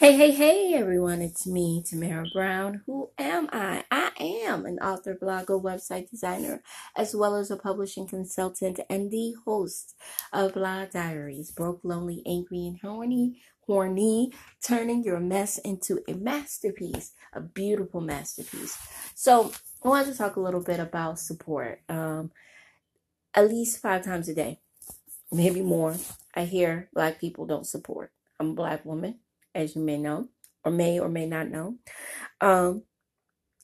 Hey, hey, hey, everyone. It's me, Tamara Brown. Who am I? I am an author, blogger, website designer, as well as a publishing consultant and the host of Blog Diaries. Broke, lonely, angry, and horny. Horny, turning your mess into a masterpiece, a beautiful masterpiece. So, I wanted to talk a little bit about support. Um, at least five times a day, maybe more, I hear black people don't support. I'm a black woman as you may know, or may or may not know. Um,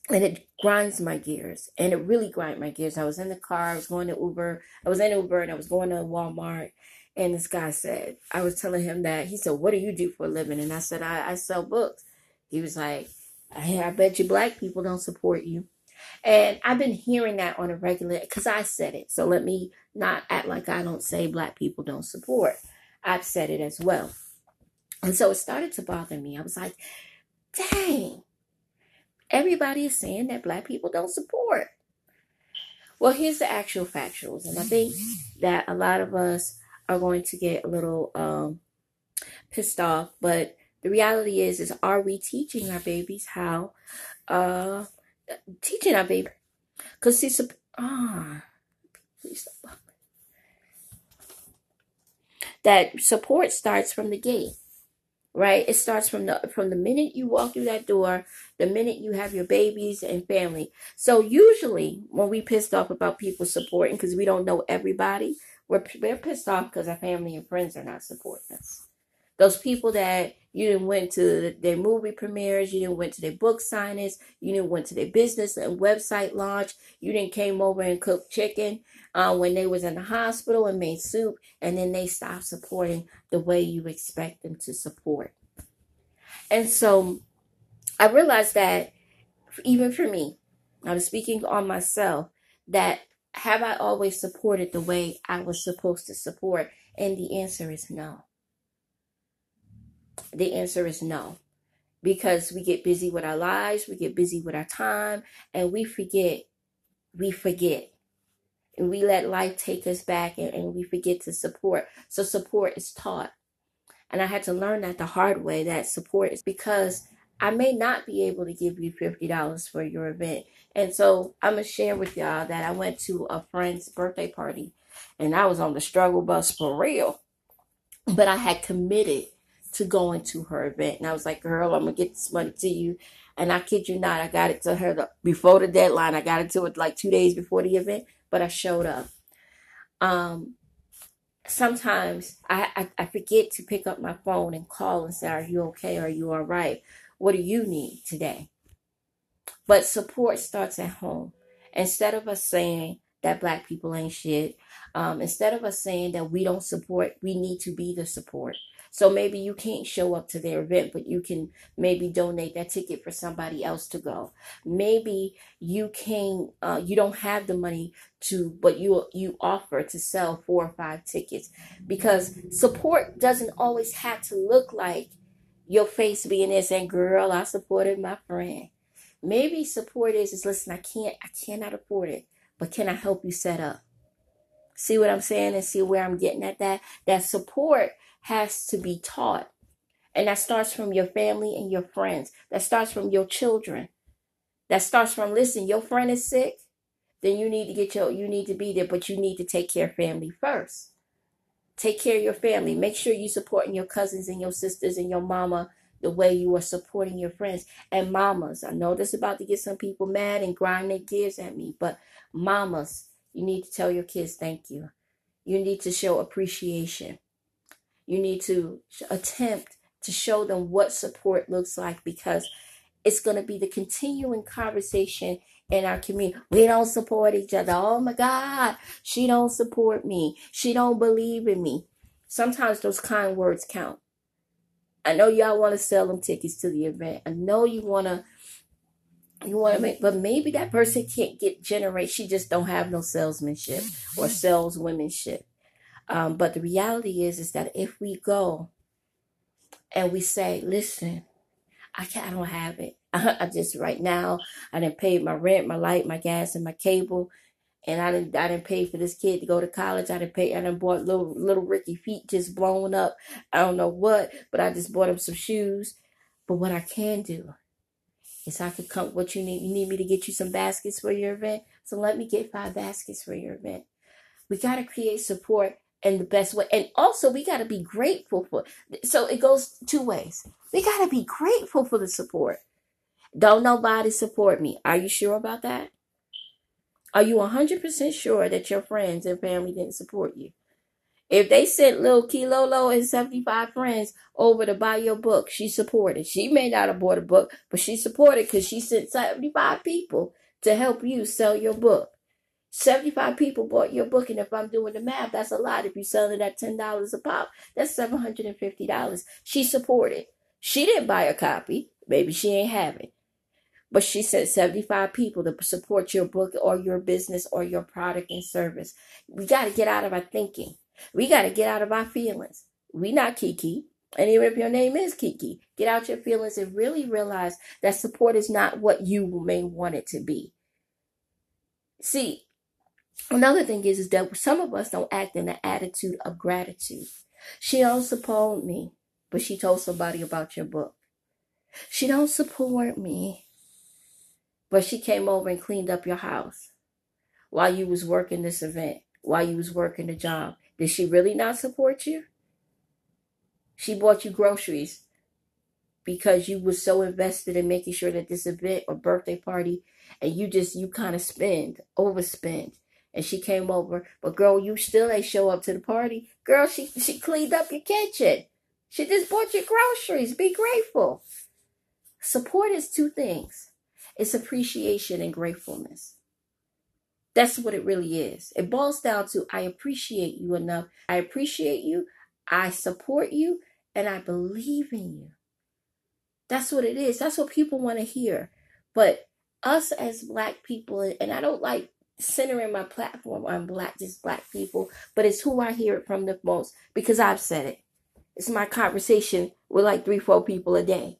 and it grinds my gears, and it really grinds my gears. I was in the car, I was going to Uber, I was in Uber, and I was going to Walmart, and this guy said, I was telling him that he said, "What do you do for a living?" And I said, "I, I sell books." He was like, I, "I bet you black people don't support you." And I've been hearing that on a regular because I said it. So let me not act like I don't say black people don't support. I've said it as well. And so it started to bother me. I was like, dang, everybody is saying that black people don't support. Well, here's the actual factuals. And I think that a lot of us are going to get a little um, pissed off. But the reality is, is are we teaching our babies how, uh, teaching our baby? Because see, ah, please stop. That support starts from the gate right? It starts from the from the minute you walk through that door the minute you have your babies and family. So usually when we pissed off about people supporting because we don't know everybody we're, we're pissed off because our family and friends are not supporting us those people that you didn't went to their movie premieres you didn't went to their book signings you didn't went to their business and website launch you didn't came over and cooked chicken uh, when they was in the hospital and made soup and then they stopped supporting the way you expect them to support. And so i realized that even for me i'm speaking on myself that have i always supported the way i was supposed to support? And the answer is no the answer is no. Because we get busy with our lives, we get busy with our time, and we forget. We forget. And we let life take us back and, and we forget to support. So support is taught. And I had to learn that the hard way that support is because I may not be able to give you $50 for your event. And so I'm going to share with y'all that I went to a friend's birthday party and I was on the struggle bus for real. But I had committed to going to her event. And I was like, girl, I'm going to get this money to you. And I kid you not, I got it to her the, before the deadline. I got it to her like two days before the event, but I showed up. Um, sometimes I, I, I forget to pick up my phone and call and say, Are you okay? Are you all right? What do you need today? But support starts at home. Instead of us saying that black people ain't shit, um, instead of us saying that we don't support, we need to be the support. So maybe you can't show up to their event, but you can maybe donate that ticket for somebody else to go. Maybe you can uh, you don't have the money to, but you you offer to sell four or five tickets because support doesn't always have to look like your face being there saying, "Girl, I supported my friend." Maybe support is is listen, I can't I cannot afford it, but can I help you set up? See what I'm saying and see where I'm getting at that? That support has to be taught. And that starts from your family and your friends. That starts from your children. That starts from listen, your friend is sick, then you need to get your you need to be there, but you need to take care of family first. Take care of your family. Make sure you're supporting your cousins and your sisters and your mama the way you are supporting your friends. And mamas, I know this about to get some people mad and grind their gears at me, but mamas, you need to tell your kids thank you. You need to show appreciation. You need to attempt to show them what support looks like because it's going to be the continuing conversation in our community. We don't support each other. Oh my God, she don't support me. She don't believe in me. Sometimes those kind words count. I know y'all want to sell them tickets to the event. I know you want to you want to make but maybe that person can't get generate she just don't have no salesmanship or mm-hmm. saleswomanship um, but the reality is, is that if we go and we say, listen, I can't, I don't have it. I, just right now, I didn't pay my rent, my light, my gas, and my cable, and I didn't, I didn't pay for this kid to go to college. I didn't pay. I didn't bought little little Ricky feet just blown up. I don't know what, but I just bought him some shoes. But what I can do is I could come. What you need? You need me to get you some baskets for your event. So let me get five baskets for your event. We got to create support in the best way, and also we got to be grateful for. So it goes two ways. We got to be grateful for the support. Don't nobody support me. Are you sure about that? Are you 100% sure that your friends and family didn't support you? If they sent little Kilolo and 75 friends over to buy your book, she supported. She may not have bought a book, but she supported because she sent 75 people to help you sell your book. 75 people bought your book, and if I'm doing the math, that's a lot. If you sell it at $10 a pop, that's $750. She supported. She didn't buy a copy. Maybe she ain't have it. But she said 75 people to support your book or your business or your product and service. We got to get out of our thinking. We got to get out of our feelings. We not Kiki. And even if your name is Kiki, get out your feelings and really realize that support is not what you may want it to be. See, another thing is, is that some of us don't act in the attitude of gratitude. She don't support me, but she told somebody about your book. She don't support me, but she came over and cleaned up your house while you was working this event, while you was working the job. Did she really not support you? She bought you groceries because you was so invested in making sure that this event or birthday party and you just you kind of spend, overspend. And she came over, but girl, you still ain't show up to the party. Girl, she she cleaned up your kitchen. She just bought your groceries. Be grateful. Support is two things. It's appreciation and gratefulness. That's what it really is. It boils down to I appreciate you enough. I appreciate you. I support you. And I believe in you. That's what it is. That's what people want to hear. But us as black people, and I don't like centering my platform on black, just black people, but it's who I hear it from the most because I've said it. It's my conversation with like three, four people a day.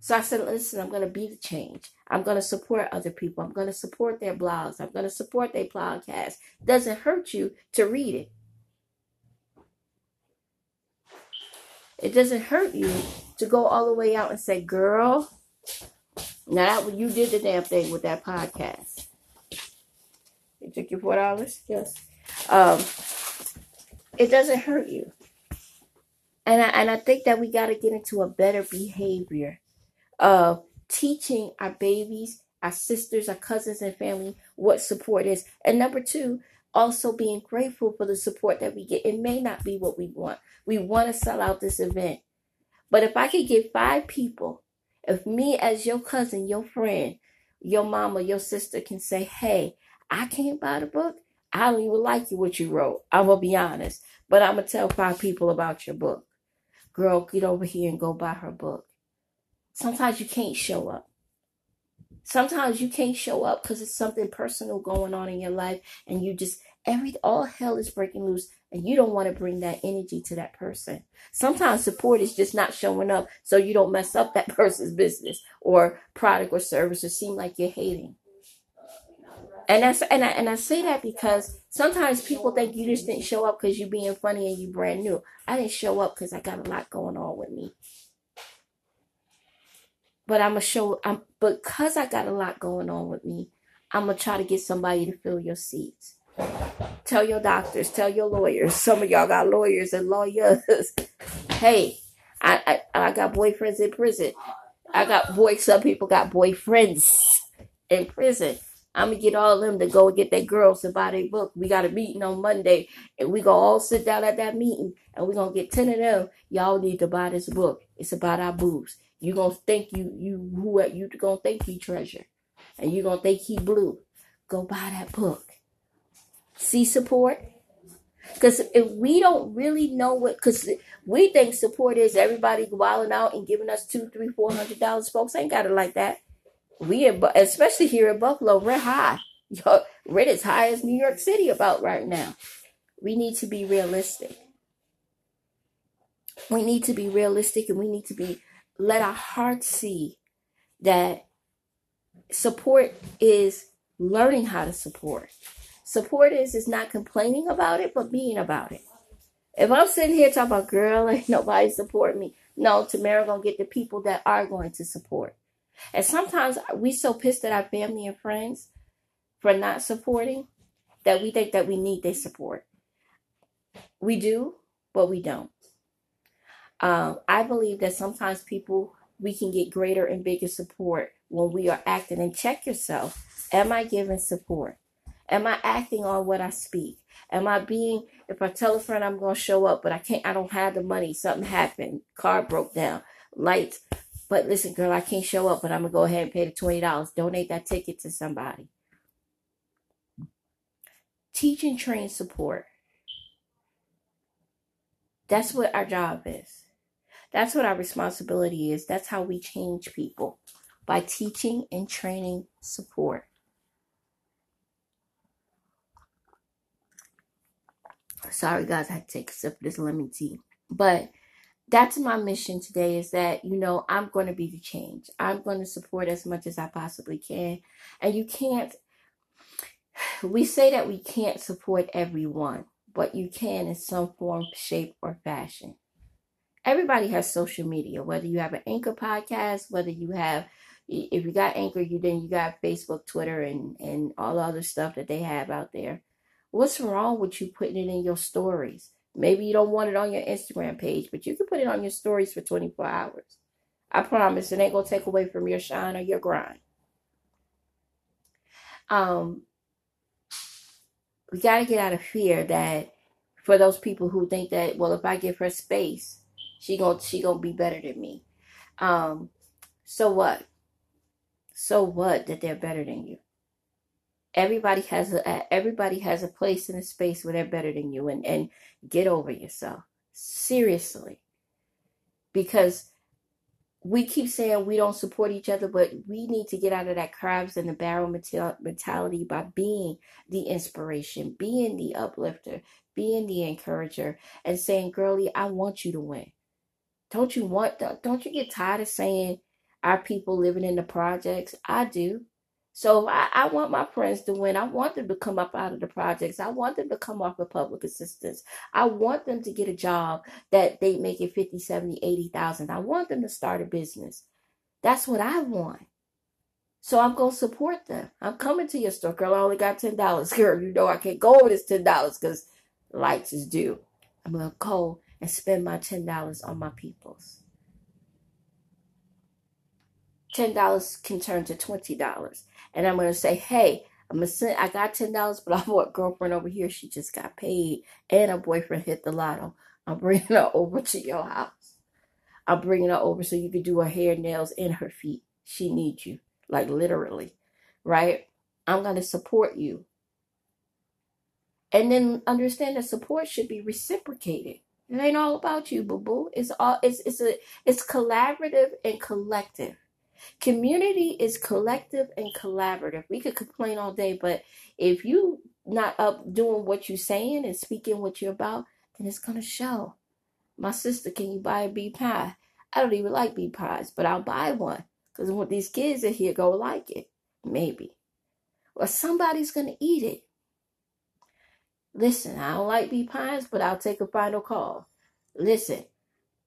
So I said, listen, I'm going to be the change. I'm going to support other people. I'm going to support their blogs. I'm going to support their podcast. It doesn't hurt you to read it. It doesn't hurt you to go all the way out and say, girl, now that you did the damn thing with that podcast. You your four dollars? Yes. Um, it doesn't hurt you. And I, and I think that we got to get into a better behavior of teaching our babies, our sisters, our cousins, and family what support is. And number two, also being grateful for the support that we get. It may not be what we want. We want to sell out this event. But if I could get five people, if me as your cousin, your friend, your mama, your sister can say, hey, I can't buy the book. I don't even like you what you wrote. I'm gonna be honest. But I'm gonna tell five people about your book. Girl, get over here and go buy her book. Sometimes you can't show up. Sometimes you can't show up because it's something personal going on in your life and you just every all hell is breaking loose and you don't want to bring that energy to that person. Sometimes support is just not showing up so you don't mess up that person's business or product or service or seem like you're hating. And that's and I and I say that because sometimes people think you just didn't show up because you're being funny and you brand new. I didn't show up because I got a lot going on with me but I'm gonna show I'm because I got a lot going on with me. I'm gonna try to get somebody to fill your seats. Tell your doctors, tell your lawyers. Some of y'all got lawyers and lawyers. hey, I, I I got boyfriends in prison. I got boy. Some people got boyfriends in prison. I'm gonna get all of them to go get their girls to buy their book. We got a meeting on Monday, and we gonna all sit down at that meeting, and we gonna get ten of them. Y'all need to buy this book. It's about our boobs. You gonna think you you who you gonna think he treasure, and you gonna think he blue. Go buy that book. See support. Because if we don't really know what, because we think support is everybody wilding out and giving us two, three, four hundred dollars, folks ain't got it like that. We, especially here in Buffalo, we're high. Rent as high as New York City about right now. We need to be realistic. We need to be realistic, and we need to be let our hearts see that support is learning how to support. Support is is not complaining about it, but being about it. If I'm sitting here talking about girl, ain't nobody support me. No, Tamara gonna get the people that are going to support. And sometimes we so pissed at our family and friends for not supporting that we think that we need their support. We do, but we don't. Um, I believe that sometimes people we can get greater and bigger support when we are acting. And check yourself: Am I giving support? Am I acting on what I speak? Am I being? If I tell a friend I'm going to show up, but I can't, I don't have the money. Something happened. Car broke down. Lights. But listen, girl, I can't show up, but I'm gonna go ahead and pay the twenty dollars. Donate that ticket to somebody. Teach and train support. That's what our job is. That's what our responsibility is. That's how we change people by teaching and training support. Sorry, guys, I had to take a sip of this lemon tea. But that's my mission today is that, you know, I'm going to be the change. I'm going to support as much as I possibly can. And you can't, we say that we can't support everyone, but you can in some form, shape, or fashion everybody has social media, whether you have an anchor podcast, whether you have if you got anchor, you then you got Facebook, Twitter, and and all the other stuff that they have out there. What's wrong with you putting it in your stories? Maybe you don't want it on your Instagram page, but you can put it on your stories for 24 hours. I promise it ain't gonna take away from your shine or your grind. Um, we gotta get out of fear that for those people who think that, well, if I give her space, she gonna she gonna be better than me. Um, so what? So what that they're better than you? Everybody has a everybody has a place in a space where they're better than you, and and get over yourself seriously, because we keep saying we don't support each other, but we need to get out of that crabs in the barrel mentality by being the inspiration, being the uplifter, being the encourager, and saying, "Girlie, I want you to win." Don't you want don't you get tired of saying our people living in the projects? I do. So I, I want my friends to win. I want them to come up out of the projects. I want them to come off of public assistance. I want them to get a job that they make it 50, 70, 80,000. I want them to start a business. That's what I want. So I'm going to support them. I'm coming to your store. Girl, I only got $10. Girl, you know I can't go over this $10 because lights is due. I'm going to go and spend my $10 on my peoples. $10 can turn to $20. And I'm going to say, hey, I'm gonna send, I got $10, but I want girlfriend over here. She just got paid and her boyfriend hit the lotto. I'm bringing her over to your house. I'm bringing her over so you can do her hair, nails, and her feet. She needs you, like literally, right? I'm going to support you. And then understand that support should be reciprocated. It ain't all about you, boo boo. It's all it's it's a it's collaborative and collective. Community is collective and collaborative. We could complain all day, but if you not up doing what you're saying and speaking what you're about, then it's gonna show. My sister, can you buy a bean pie? I don't even like bean pies, but I'll buy one because what these kids in here go like it, maybe, or somebody's gonna eat it. Listen, I don't like bean pies, but I'll take a final call. Listen,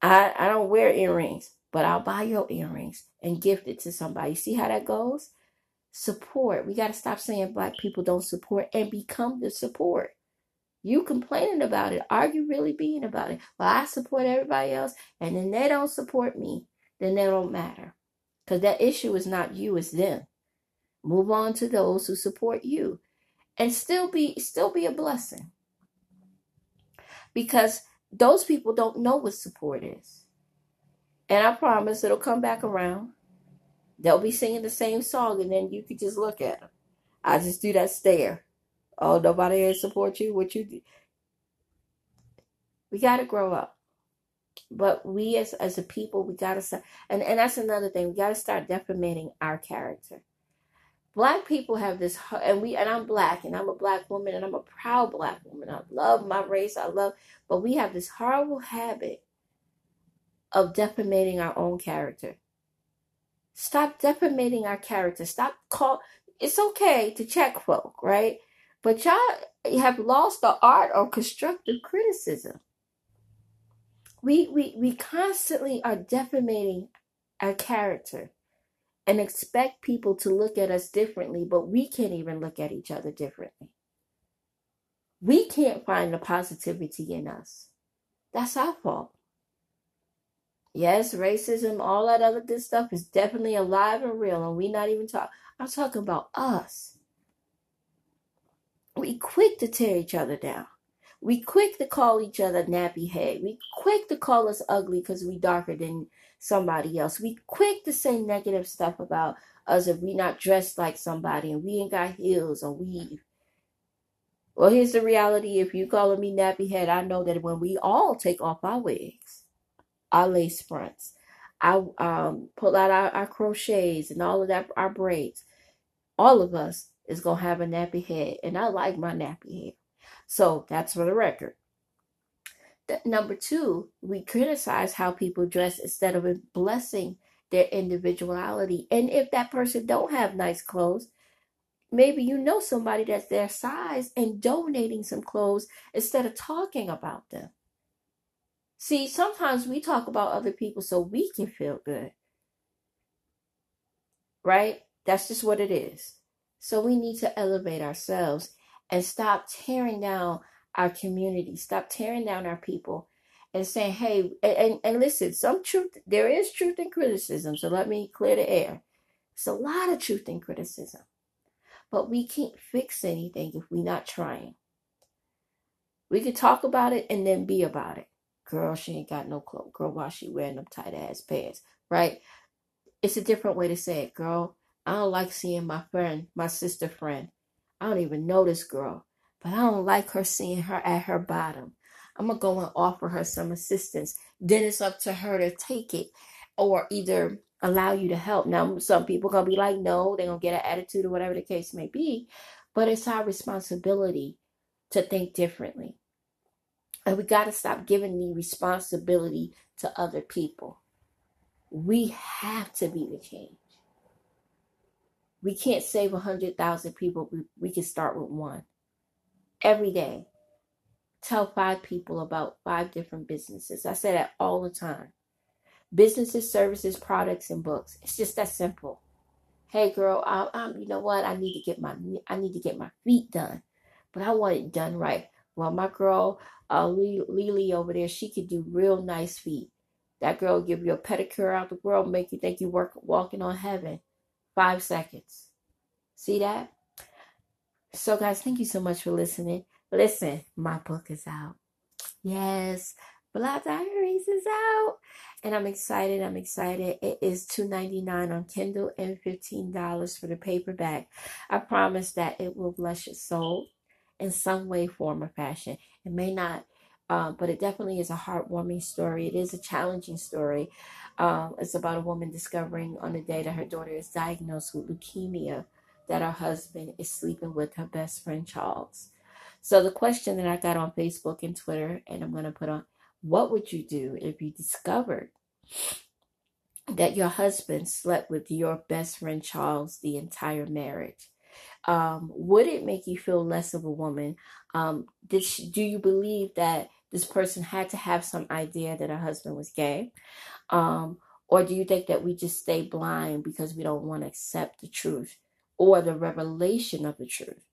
I, I don't wear earrings, but I'll buy your earrings and gift it to somebody. See how that goes? Support. We got to stop saying black people don't support and become the support. You complaining about it. Are you really being about it? Well, I support everybody else, and then they don't support me. Then they don't matter. Because that issue is not you, it's them. Move on to those who support you and still be still be a blessing because those people don't know what support is and i promise it'll come back around. They'll be singing the same song and then you could just look at them i just do that stare. Oh nobody here support you? What you do? We got to grow up. But we as as a people we got to start and, and that's another thing. We got to start defamating our character. Black people have this and we and i'm black and i'm a black woman and i'm a proud black woman. I love my race. I love but we have this horrible habit of defamating our own character stop defamating our character stop call it's okay to check folk right but y'all have lost the art of constructive criticism We, we, we constantly are defamating our character and expect people to look at us differently, but we can't even look at each other differently. We can't find the positivity in us. That's our fault. Yes, racism, all that other good stuff is definitely alive and real, and we not even talk. I'm talking about us. We quick to tear each other down. We quick to call each other nappy head. We quick to call us ugly because we darker than somebody else. We quick to say negative stuff about us if we not dressed like somebody and we ain't got heels or weave. Well, here's the reality. If you calling me nappy head, I know that when we all take off our wigs, our lace fronts, I um, pull out our, our crochets and all of that, our braids, all of us is gonna have a nappy head, and I like my nappy head. So that's for the record. Number two, we criticize how people dress instead of blessing their individuality. And if that person don't have nice clothes, maybe you know somebody that's their size and donating some clothes instead of talking about them. See, sometimes we talk about other people so we can feel good. Right? That's just what it is. So we need to elevate ourselves and stop tearing down our community, stop tearing down our people and saying, hey, and, and listen, some truth, there is truth in criticism. So let me clear the air. It's a lot of truth in criticism. But we can't fix anything if we're not trying. We can talk about it and then be about it. Girl, she ain't got no clothes. Girl, why she wearing them tight ass pants? Right? It's a different way to say it, girl. I don't like seeing my friend, my sister friend. I don't even know this girl, but I don't like her seeing her at her bottom. I'm gonna go and offer her some assistance. Then it's up to her to take it or either allow you to help. Now, some people gonna be like, no, they're gonna get an attitude or whatever the case may be, but it's our responsibility to think differently. And we gotta stop giving the responsibility to other people. We have to be the change. We can't save a hundred thousand people. We, can start with one. Every day. Tell five people about five different businesses. I say that all the time. Businesses, services, products, and books. It's just that simple. Hey girl, I, I'm you know what? I need to get my I need to get my feet done. But I want it done right. Well, my girl, uh, Lily over there, she could do real nice feet. That girl give you a pedicure out the world, make you think you work walking on heaven. Five seconds. See that? So, guys, thank you so much for listening. Listen, my book is out. Yes, Black Diaries is out. And I'm excited. I'm excited. It is $2.99 on Kindle and $15 for the paperback. I promise that it will bless your soul in some way, form, or fashion. It may not, uh, but it definitely is a heartwarming story. It is a challenging story. Um, it's about a woman discovering on the day that her daughter is diagnosed with leukemia that her husband is sleeping with her best friend Charles. So the question that I got on Facebook and Twitter, and I'm going to put on, what would you do if you discovered that your husband slept with your best friend Charles the entire marriage? Um, would it make you feel less of a woman? Um, did she, do you believe that this person had to have some idea that her husband was gay? Um, or do you think that we just stay blind because we don't want to accept the truth or the revelation of the truth?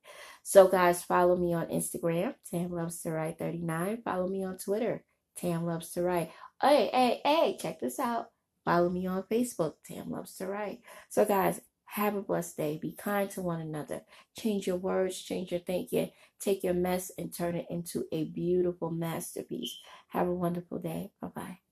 So, guys, follow me on Instagram, Tam Loves to Write 39. Follow me on Twitter, Tam Loves to Write. Hey, hey, hey, check this out. Follow me on Facebook, Tam Loves to Write. So, guys, have a blessed day. Be kind to one another. Change your words, change your thinking. Take your mess and turn it into a beautiful masterpiece. Have a wonderful day. Bye bye.